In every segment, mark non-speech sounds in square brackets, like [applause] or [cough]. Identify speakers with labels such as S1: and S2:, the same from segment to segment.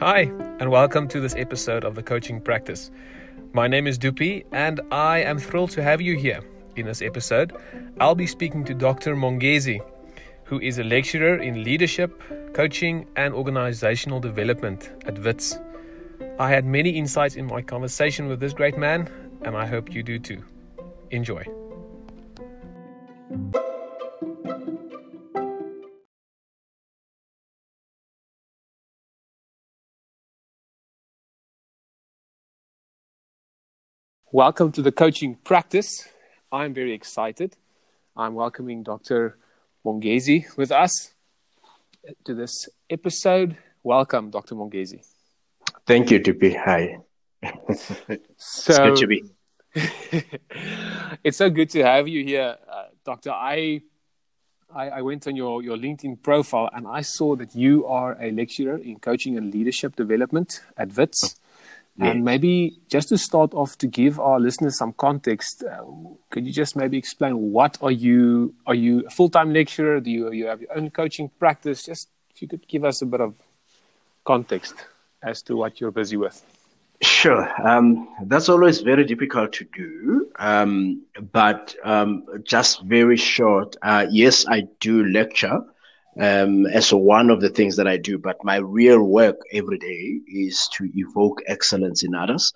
S1: Hi, and welcome to this episode of the Coaching Practice. My name is Dupi, and I am thrilled to have you here. In this episode, I'll be speaking to Dr. Mongezi, who is a lecturer in leadership, coaching, and organizational development at WITS. I had many insights in my conversation with this great man, and I hope you do too. Enjoy. Welcome to the coaching practice. I'm very excited. I'm welcoming Dr. Mongezi with us to this episode. Welcome, Dr. Mongezi.
S2: Thank you, Dupi. Hi.
S1: So, [laughs]
S2: it's good to be. [laughs]
S1: it's so good to have you here, uh, Doctor. I, I I went on your your LinkedIn profile and I saw that you are a lecturer in coaching and leadership development at WITS. And maybe just to start off, to give our listeners some context, uh, could you just maybe explain what are you? Are you a full time lecturer? Do you you have your own coaching practice? Just if you could give us a bit of context as to what you're busy with.
S2: Sure. Um, that's always very difficult to do. Um, but um, just very short, uh, yes, I do lecture um, as one of the things that I do. But my real work every day is to evoke excellence in others.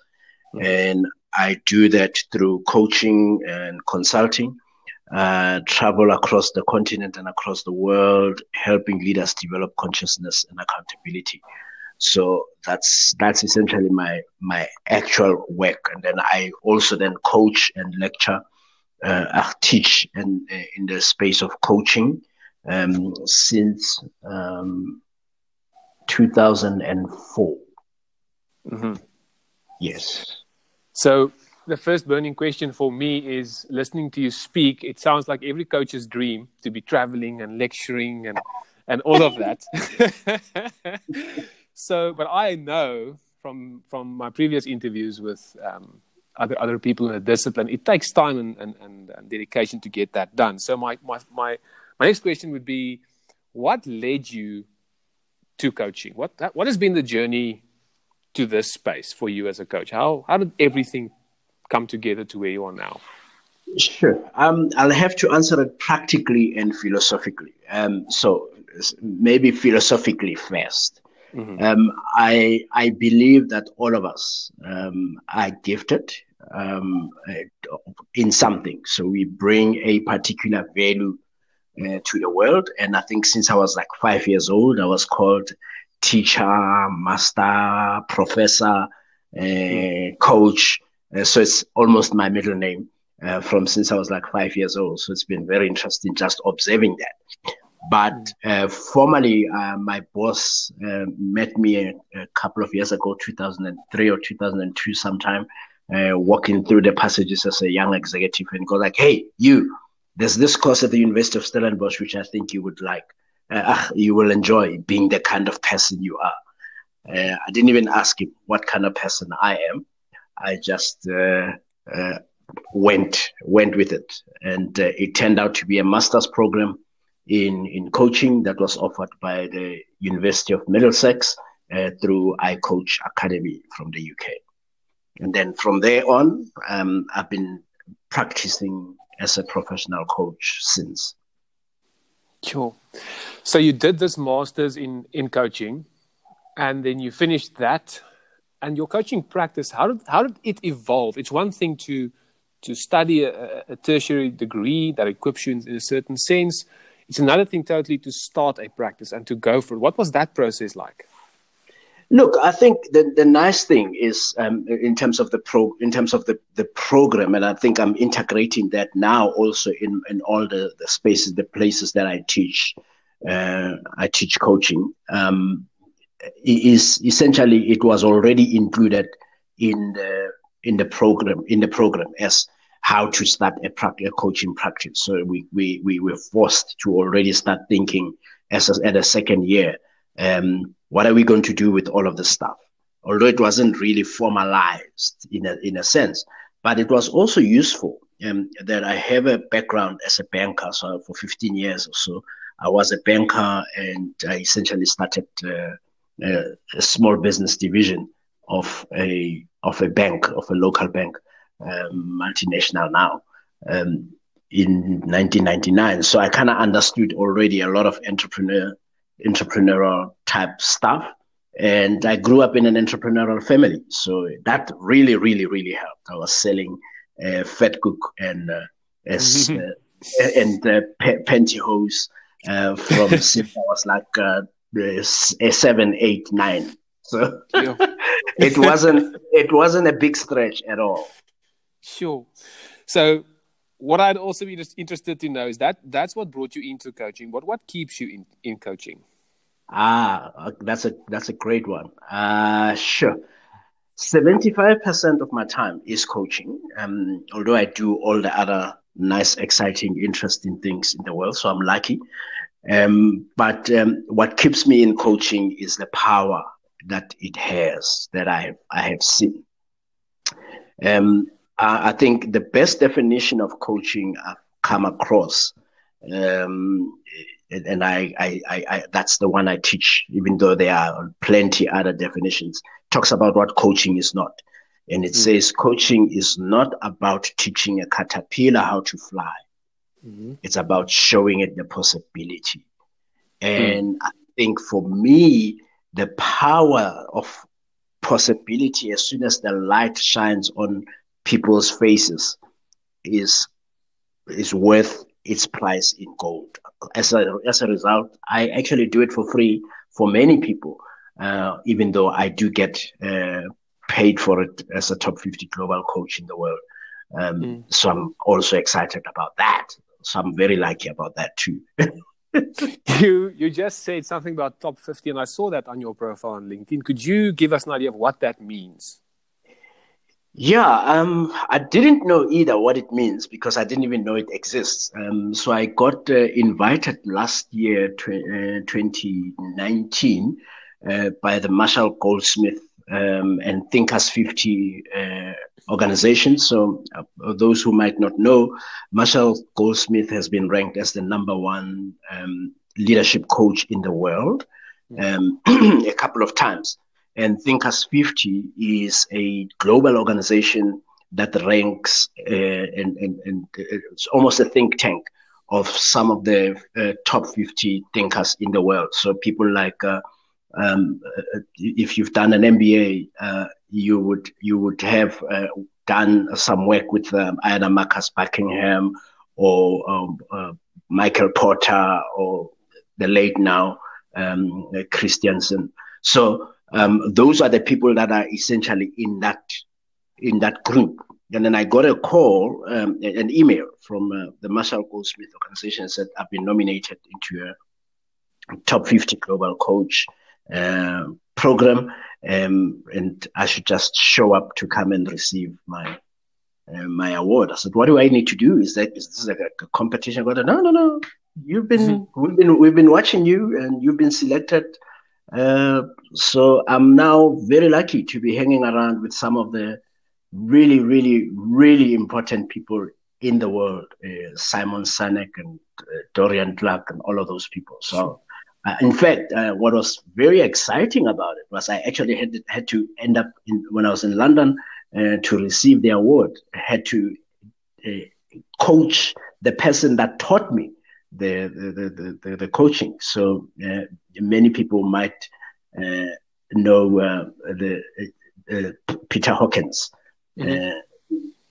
S2: Mm-hmm. And I do that through coaching and consulting, uh, travel across the continent and across the world, helping leaders develop consciousness and accountability. So that's that's essentially my my actual work, and then I also then coach and lecture, uh, I teach in in the space of coaching um, since um, 2004.
S1: Mm-hmm.
S2: Yes.
S1: So the first burning question for me is listening to you speak. It sounds like every coach's dream to be traveling and lecturing and and all of that. [laughs] so, but I know from from my previous interviews with um, other other people in the discipline, it takes time and, and, and, and dedication to get that done. So my my my my next question would be, what led you to coaching? What what has been the journey to this space for you as a coach? How how did everything come together to where you are now?
S2: Sure. Um, I'll have to answer it practically and philosophically. Um, so maybe philosophically 1st mm-hmm. um, I I believe that all of us um, are gifted um, in something. So we bring a particular value uh, to the world. And I think since I was like five years old, I was called teacher, master, professor, uh, coach. Uh, so it's almost my middle name uh, from since I was like five years old. So it's been very interesting just observing that. But uh, formally, uh, my boss met me a, a, couple of years ago, 2003 or 2002, sometime, walking through the passages as a young executive, and go like, "Hey, you." There's this course at the University of Stellenbosch, which I think you would like. Uh, you will enjoy being the kind of person you are. Uh, I didn't even ask him what kind of person I am. I just uh, uh went went with it, and uh, it turned out to be a master's program in in coaching that was offered by the University of Middlesex uh, through iCoach Academy from the UK. And then from there on, um, I've been practicing as a professional coach since.
S1: Sure. So you did this master's in in coaching, and then you finished that, and your coaching practice. How did how did it evolve? It's one thing to to study a, a tertiary degree that equips you in, in a certain sense. It's another thing totally to start a practice and to go for it. What was that process like?
S2: Look, I think the, the nice thing is um, in terms of the pro in terms of the, the program, and I think I'm integrating that now also in, in all the, the spaces, the places that I teach. Uh, I teach coaching. Um, is essentially it was already included in the in the program in the program as how to start a, practice, a coaching practice. So we, we we were forced to already start thinking as a, at a second year. Um, what are we going to do with all of this stuff? Although it wasn't really formalized in a, in a sense, but it was also useful um, that I have a background as a banker. So for 15 years or so, I was a banker, and I essentially started uh, a, a small business division of a of a bank of a local bank, um, multinational now. Um, in 1999, so I kind of understood already a lot of entrepreneur entrepreneurial type stuff, and I grew up in an entrepreneurial family, so that really, really, really helped. I was selling uh, Vetkoek and uh, as, [laughs] uh, and uh, pe- pantyhose uh, from [laughs] I was like uh, seven, eight, nine. So yeah. [laughs] it wasn't it wasn't a big stretch at all.
S1: Sure. So what I'd also be just interested to know is that that's what brought you into coaching. What what keeps you in, in coaching?
S2: Ah, that's a that's a great one. Uh, sure. 75% of my time is coaching, um, although I do all the other nice, exciting, interesting things in the world. So I'm lucky. Um, but um, what keeps me in coaching is the power that it has that I I have seen. Um, I, I think the best definition of coaching I've come across, um, and I, I, I, I, that's the one I teach, even though there are plenty other definitions, talks about what coaching is not. And it mm-hmm. says coaching is not about teaching a caterpillar how to fly. Mm-hmm. It's about showing it the possibility. And mm. I think for me, the power of possibility as soon as the light shines on people's faces is is worth its price in gold. As a as a result, I actually do it for free for many people, uh, even though I do get uh, paid for it as a top 50 global coach in the world. Um, mm. So I'm also excited about that. So I'm very lucky about that too. [laughs]
S1: you you just said something about top 50 and i saw that on your profile on linkedin could you give us an idea of what that means
S2: yeah um, i didn't know either what it means because i didn't even know it exists um, so i got uh, invited last year tw- uh, 2019 uh, by the marshall goldsmith um, and thinkers 50 uh, organization. So, uh, those who might not know, Marshall Goldsmith has been ranked as the number one um, leadership coach in the world um, [clears throat] a couple of times. And Thinkers 50 is a global organization that ranks uh, and, and, and it's almost a think tank of some of the uh, top 50 thinkers in the world. So people like uh, um, uh, if you've done an MBA, uh, you would you would have uh, done some work with um, either Marcus Buckingham or um, uh, Michael Porter or the late now um, Christensen. So um, those are the people that are essentially in that in that group. And then I got a call, um, an email from uh, the Marshall Goldsmith organization said I've been nominated into a top 50 global coach uh, program, um, and I should just show up to come and receive my uh, my award. I said, "What do I need to do? Is that is this like a, a competition?" I go, "No, no, no. You've been mm-hmm. we've been we've been watching you, and you've been selected." Uh, so I'm now very lucky to be hanging around with some of the really, really, really important people in the world, uh, Simon Sinek and uh, Dorie Clark and all of those people. So uh, in fact, uh, what was very exciting about it was I actually had to, had to end up in, when I was in London uh, to receive the award. I had to uh, coach the person that taught me the the the, the, the coaching. So uh, many people might uh, know the Peter Hawkins, mm-hmm.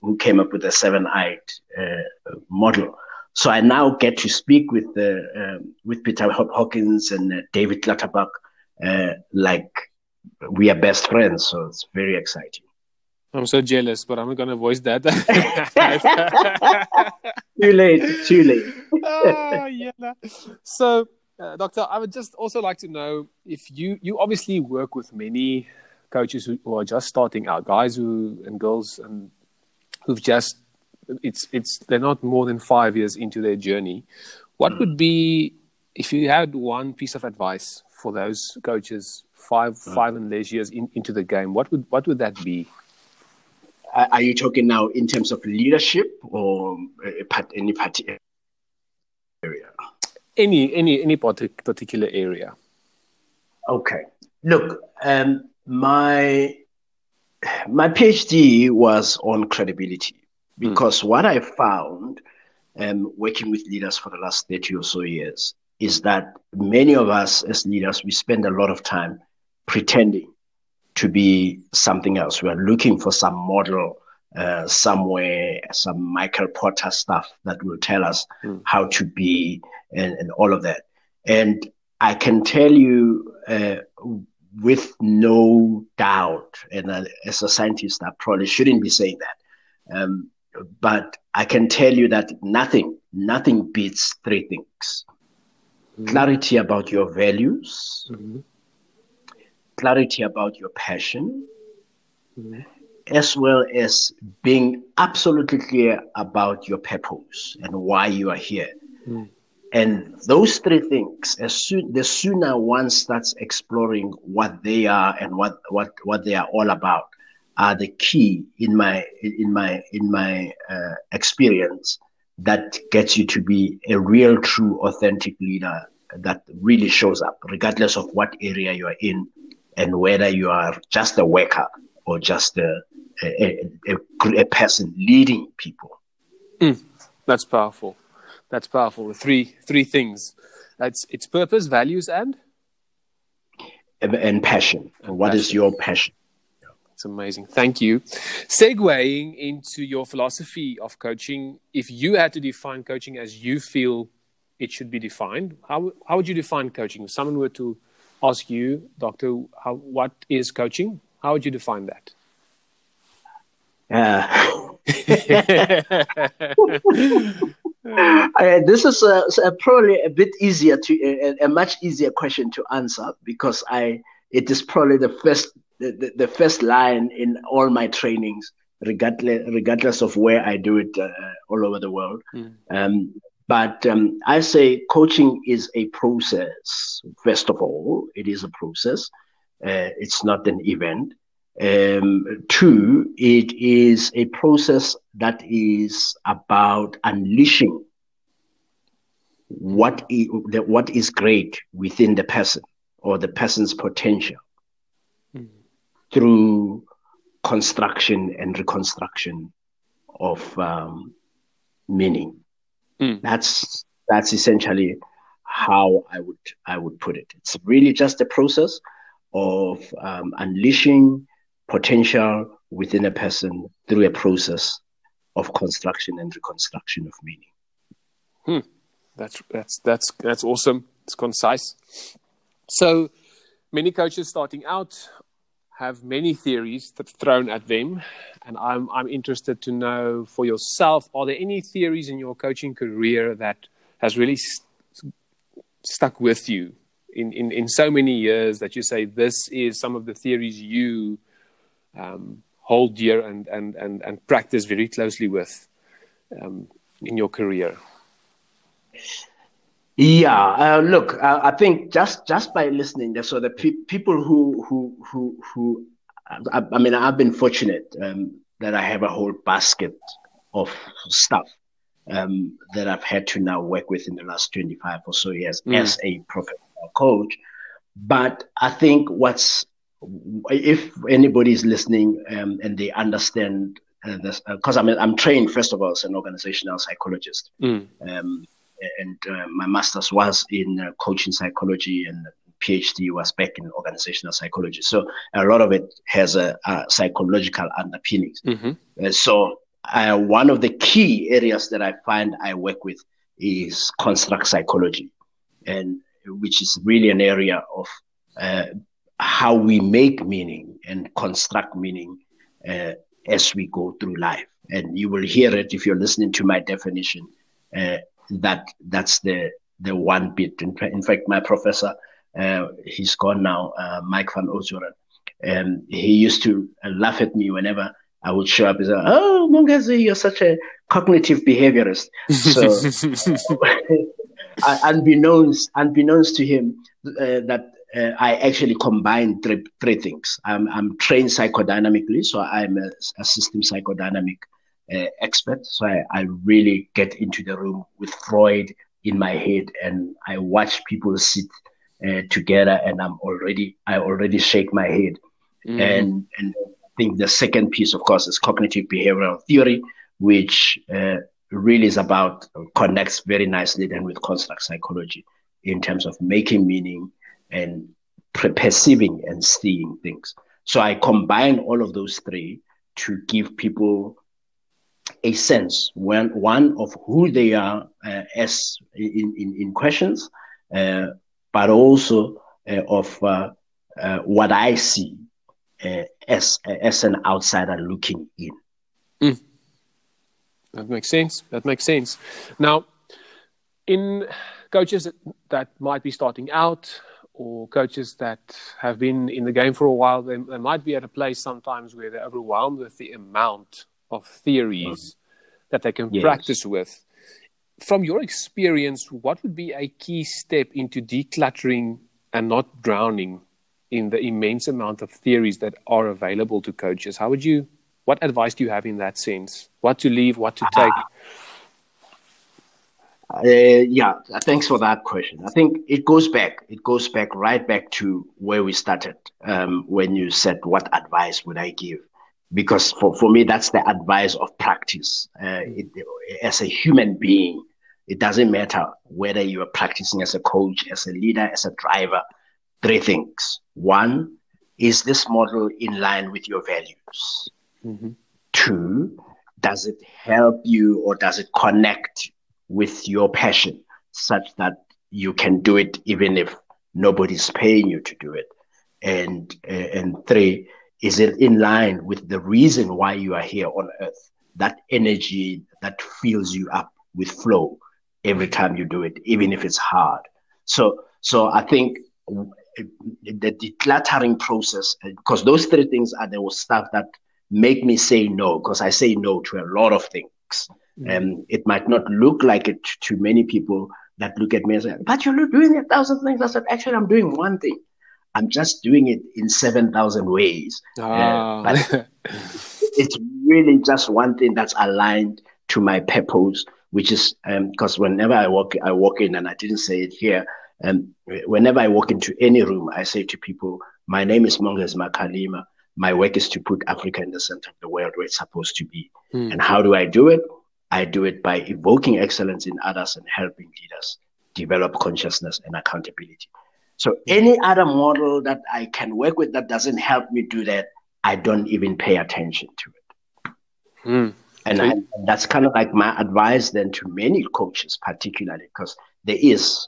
S2: who came up with the seven-eyed model. So I now get to speak with the um, with Peter Hawkins and uh, David Clutterbuck uh, like we are best friends. So it's very exciting.
S1: I'm so jealous, but I'm not gonna voice that. [laughs]
S2: too late. Too late.
S1: oh, yeah. So, uh, Doctor, I would just also like to know if you you obviously work with many coaches who, who are just starting out, guys who and girls and who've just it's it's they're not more than five years into their journey. What mm. would be if you had one piece of advice for those coaches five mm. five and less years in, into the game? What would what would that be?
S2: Are you talking now in terms of leadership or any particular area?
S1: Any any any particular area.
S2: Okay. Look, um, my my PhD was on credibility because mm. what I found um, working with leaders for the last 30 or so years is that many of us as leaders, we spend a lot of time pretending to be something else. We are looking for some model uh, somewhere, some Michael Porter stuff that will tell us mm. how to be and, and, all of that. And I can tell you uh, with no doubt, and uh, as a scientist, I probably shouldn't be saying that. Um, but I can tell you that nothing, nothing beats three things mm-hmm. clarity about your values, mm-hmm. Clarity about your passion, mm-hmm. as well as being absolutely clear about your purpose and why you are here. Mm. And those three things, as soon the sooner one starts exploring what they are and what, what, what they are all about, are the key in my in my in my uh, experience that gets you to be a real, true, authentic leader that really shows up, regardless of what area you are in, and whether you are just a worker or just a a, a, a person leading people.
S1: Mm, that's powerful. That's powerful. The three three things. That's it's purpose, values, and
S2: and passion. And what passion. is your passion?
S1: It's amazing. Thank you. Segueing into your philosophy of coaching, if you had to define coaching as you feel it should be defined, how how would you define coaching? If someone were to ask you, Doctor, how, what is coaching? How would you define that?
S2: Uh, [laughs] uh, this is a, a probably a bit easier to a, a, much easier question to answer because I it is probably the first the, the, first line in all my trainings regardless regardless of where I do it uh, all over the world. Mm. Um, but um, I say coaching is a process. First of all, it is a process. Uh, it's not an event. Um, two, it is a process that is about unleashing what is, what is great within the person or the person's potential mm. through construction and reconstruction of um, meaning. Mm. That's that's essentially how I would I would put it. It's really just a process of um, unleashing potential within a person through a process of construction and reconstruction of meaning.
S1: Hmm. That's that's that's that's awesome. It's concise. So many coaches starting out have many theories thrown at them, and I'm I'm interested to know for yourself: Are there any theories in your coaching career that has really st- stuck with you in, in in so many years that you say this is some of the theories you um, hold dear and, and, and, and practice very closely with um, in your career?
S2: Yeah, uh, look, uh, I think just just by listening, so the pe- people who who who who, I, I mean, I've been fortunate um, that I have a whole basket of stuff um, that I've had to now work with in the last twenty five or so years mm. as a professional coach. But I think what's if anybody is listening um, and they understand because uh, uh I'm I'm trained first of all as an organizational psychologist, mm. um, and uh, my master's was in uh, coaching psychology and PhD was back in organizational psychology. So a lot of it has a, a psychological underpinnings. Mm-hmm. Uh, so uh, one of the key areas that I find I work with is construct psychology, and which is really an area of how we make meaning and construct meaning uh, as we go through life. And you will hear it if you're listening to my definition. Uh, that that's the the one bit. In, in fact, my professor, uh, he's gone now, uh, Mike van Oudtshoorn, and he used to laugh at me whenever I would show up and say, "Oh, Mongezi, you're such a cognitive behaviorist." So, [laughs] unbeknownst, unbeknownst to him, uh, that uh, I actually combine three, three things. I'm, I'm trained psychodynamically, so I'm a, a system psychodynamic uh, expert. So I, I really get into the room with Freud in my head, and I watch people sit uh, together, and I'm already I already shake my head. Mm-hmm. And and I think the second piece, of course, is cognitive behavioral theory, which uh, really is about connects very nicely then with construct psychology in terms of making meaning and perceiving and seeing things. So I combine all of those three to give people a sense when one of who they are uh, as in, in, in questions, uh, but also uh, of uh, uh, what I see as as an outsider looking in. Mm.
S1: That makes sense. That makes sense. Now, in coaches that, that might be starting out or coaches that have been in the game for a while, they, they might be at a place sometimes where they're overwhelmed with the amount of theories mm-hmm. that they can yes. practice with. From your experience, what would be a key step into decluttering and not drowning in the immense amount of theories that are available to coaches? How would you, what advice do you have in that sense? What to leave, what to take?
S2: Uh, yeah, thanks for that question. I think it goes back. It goes back right back to where we started um, when you said, "What advice would I give?" Because for, for me, that's the advice of practice. Uh, it, as a human being, it doesn't matter whether you are practicing as a coach, as a leader, as a driver. Three things: one, is this model in line with your values? Mm-hmm. Two, does it help you or does it connect with your passion such that you can do it even if nobody's paying you to do it and uh, and three is it in line with the reason why you are here on earth that energy that fills you up with flow every time you do it even if it's hard so so i think the decluttering process because those three things are the stuff that make me say no because i say no to a lot of things Mm-hmm. Um, it might not look like it to many people that look at me and say, but you're doing a thousand things. I said, actually, I'm doing one thing. I'm just doing it in 7,000 ways. Oh. Uh, but [laughs] it's really just one thing that's aligned to my purpose, which is because um, whenever I walk, I walk in, and I didn't say it here. Um, whenever I walk into any room, I say to people, "My name is Mongezi Makhalima. My work is to put Africa in the center of the world where it's supposed to be. Mm. And how do I do it? I do it by evoking excellence in others and helping leaders develop consciousness and accountability. So any other model that I can work with that doesn't help me do that, I don't even pay attention to it. Mm. And I, that's kind of like my advice then to many coaches, particularly because there is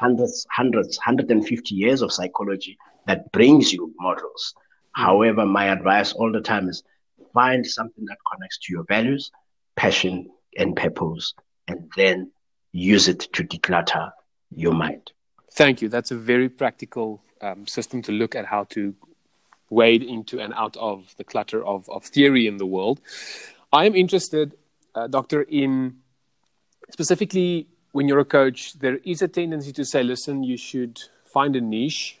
S2: hundreds, hundreds, 150 years of psychology that brings you models. Mm. However, my advice all the time is find something that connects to your values, passion, and purpose, and then use it to declutter your mind.
S1: Thank you. That's a very practical um, system to look at how to wade into and out of the clutter of, of theory in the world. I am interested, uh, Doctor, in specifically when you're a coach, there is a tendency to say, listen, you should find a niche.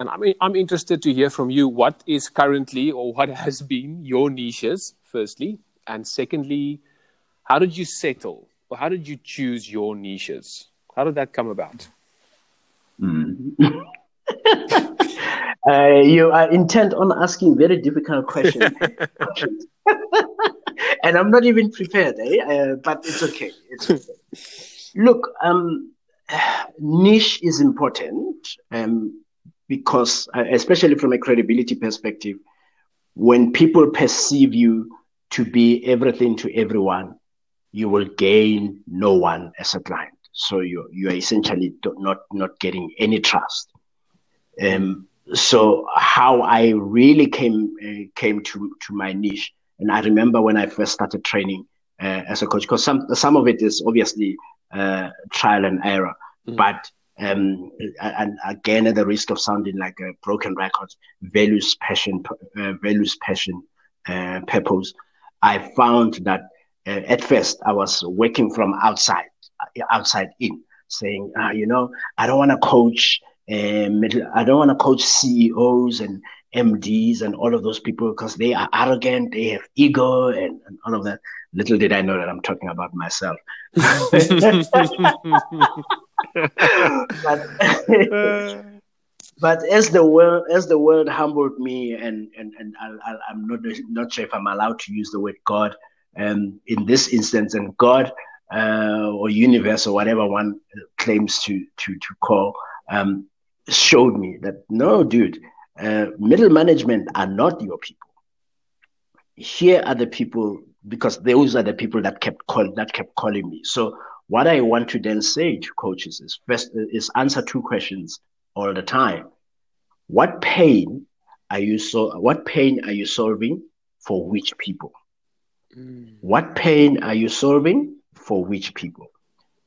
S1: And I'm, I'm interested to hear from you what is currently or what [laughs] has been your niches, firstly. And secondly, how did you settle or how did you choose your niches? How did that come about?
S2: Mm. [laughs] uh, you are intent on asking very difficult questions. [laughs] and I'm not even prepared, eh? Uh, but it's okay. It's okay. Look, um, niche is important um, because, uh, especially from a credibility perspective, when people perceive you to be everything to everyone, you will gain no one as a client. So you you are essentially not not getting any trust. Um, so how I really came uh, came to to my niche, and I remember when I first started training uh, as a coach, because some some of it is obviously uh, trial and error, mm. but um, and again at the risk of sounding like a broken record, values, passion, uh, values, passion, uh, purpose. I found that uh, at first I was working from outside, outside in, saying, ah, you know, I don't want to coach uh, middle. I don't want to coach CEOs and MDs and all of those people because they are arrogant, they have ego, and, and all of that. Little did I know that I'm talking about myself. but, [laughs] but as the world as the world humbled me, and and and I, am not not sure if I'm allowed to use the word God um, in this instance, and God uh, or universe or whatever one claims to to to call um, showed me that no, dude, uh, middle management are not your people. Here are the people because those are the people that kept call, that kept calling me. So what I want to then say to coaches is first is answer two questions all the time. What pain are you so what pain are you solving for which people? Mm. What pain are you solving for which people?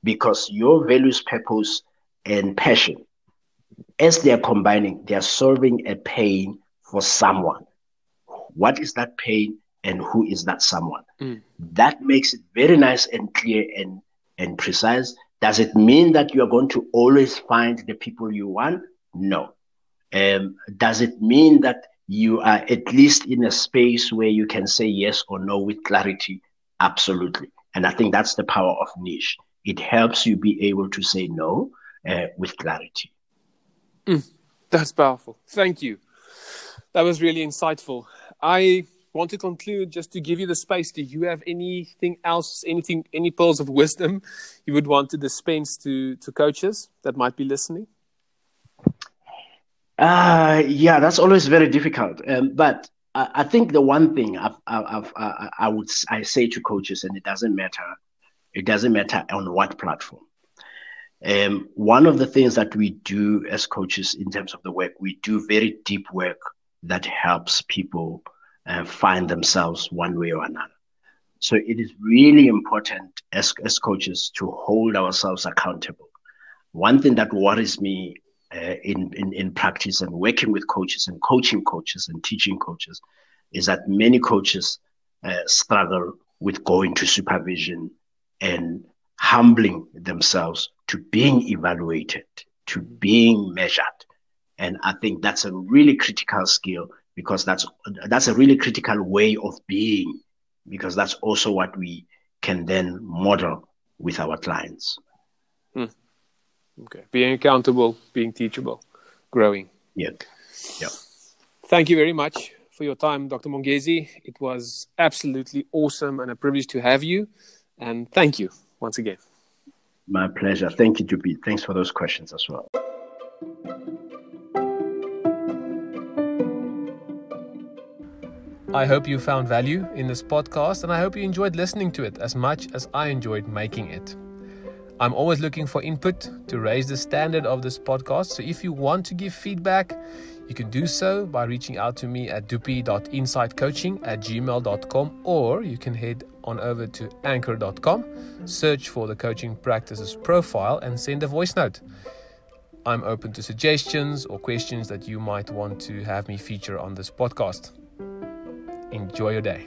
S2: Because your values, purpose, and passion, as they are combining, they are solving a pain for someone. What is that pain and who is that someone? Mm. That makes it very nice and clear and, and precise. Does it mean that you are going to always find the people you want? No. Um, does it mean that you are at least in a space where you can say yes or no with clarity? Absolutely. And I think that's the power of niche. It helps you be able to say no uh, with clarity.
S1: Mm, that's powerful. Thank you. That was really insightful. I want to conclude just to give you the space. Do you have anything else, anything, any pearls of wisdom you would want to dispense to, to coaches that might be listening?
S2: Uh, yeah, that's always very difficult. Um, but I, I, think the one thing I've, I've, i I would I say to coaches, and it doesn't matter, it doesn't matter on what platform. Um, one of the things that we do as coaches in terms of the work, we do very deep work that helps people uh, find themselves one way or another. So it is really important as, as coaches to hold ourselves accountable. One thing that worries me uh, in, in, in practice and working with coaches and coaching coaches and teaching coaches is that many coaches uh, struggle with going to supervision and humbling themselves to being evaluated, to being measured. And I think that's a really critical skill because that's that's a really critical way of being because that's also what we can then model with our clients.
S1: Okay. Being accountable, being teachable, growing.
S2: Yeah. Yeah.
S1: Thank you very much for your time, Dr. Mongezi. It was absolutely awesome and a privilege to have you. And thank you once again.
S2: My pleasure. Thank you, Dupi. Thanks for those questions as well.
S1: I hope you found value in this podcast and I hope you enjoyed listening to it as much as I enjoyed making it. I'm always looking for input to raise the standard of this podcast. So if you want to give feedback, you can do so by reaching out to me at dupi.insightcoaching at gmail.com or you can head on over to anchor.com, search for the coaching practices profile, and send a voice note. I'm open to suggestions or questions that you might want to have me feature on this podcast. Enjoy your day.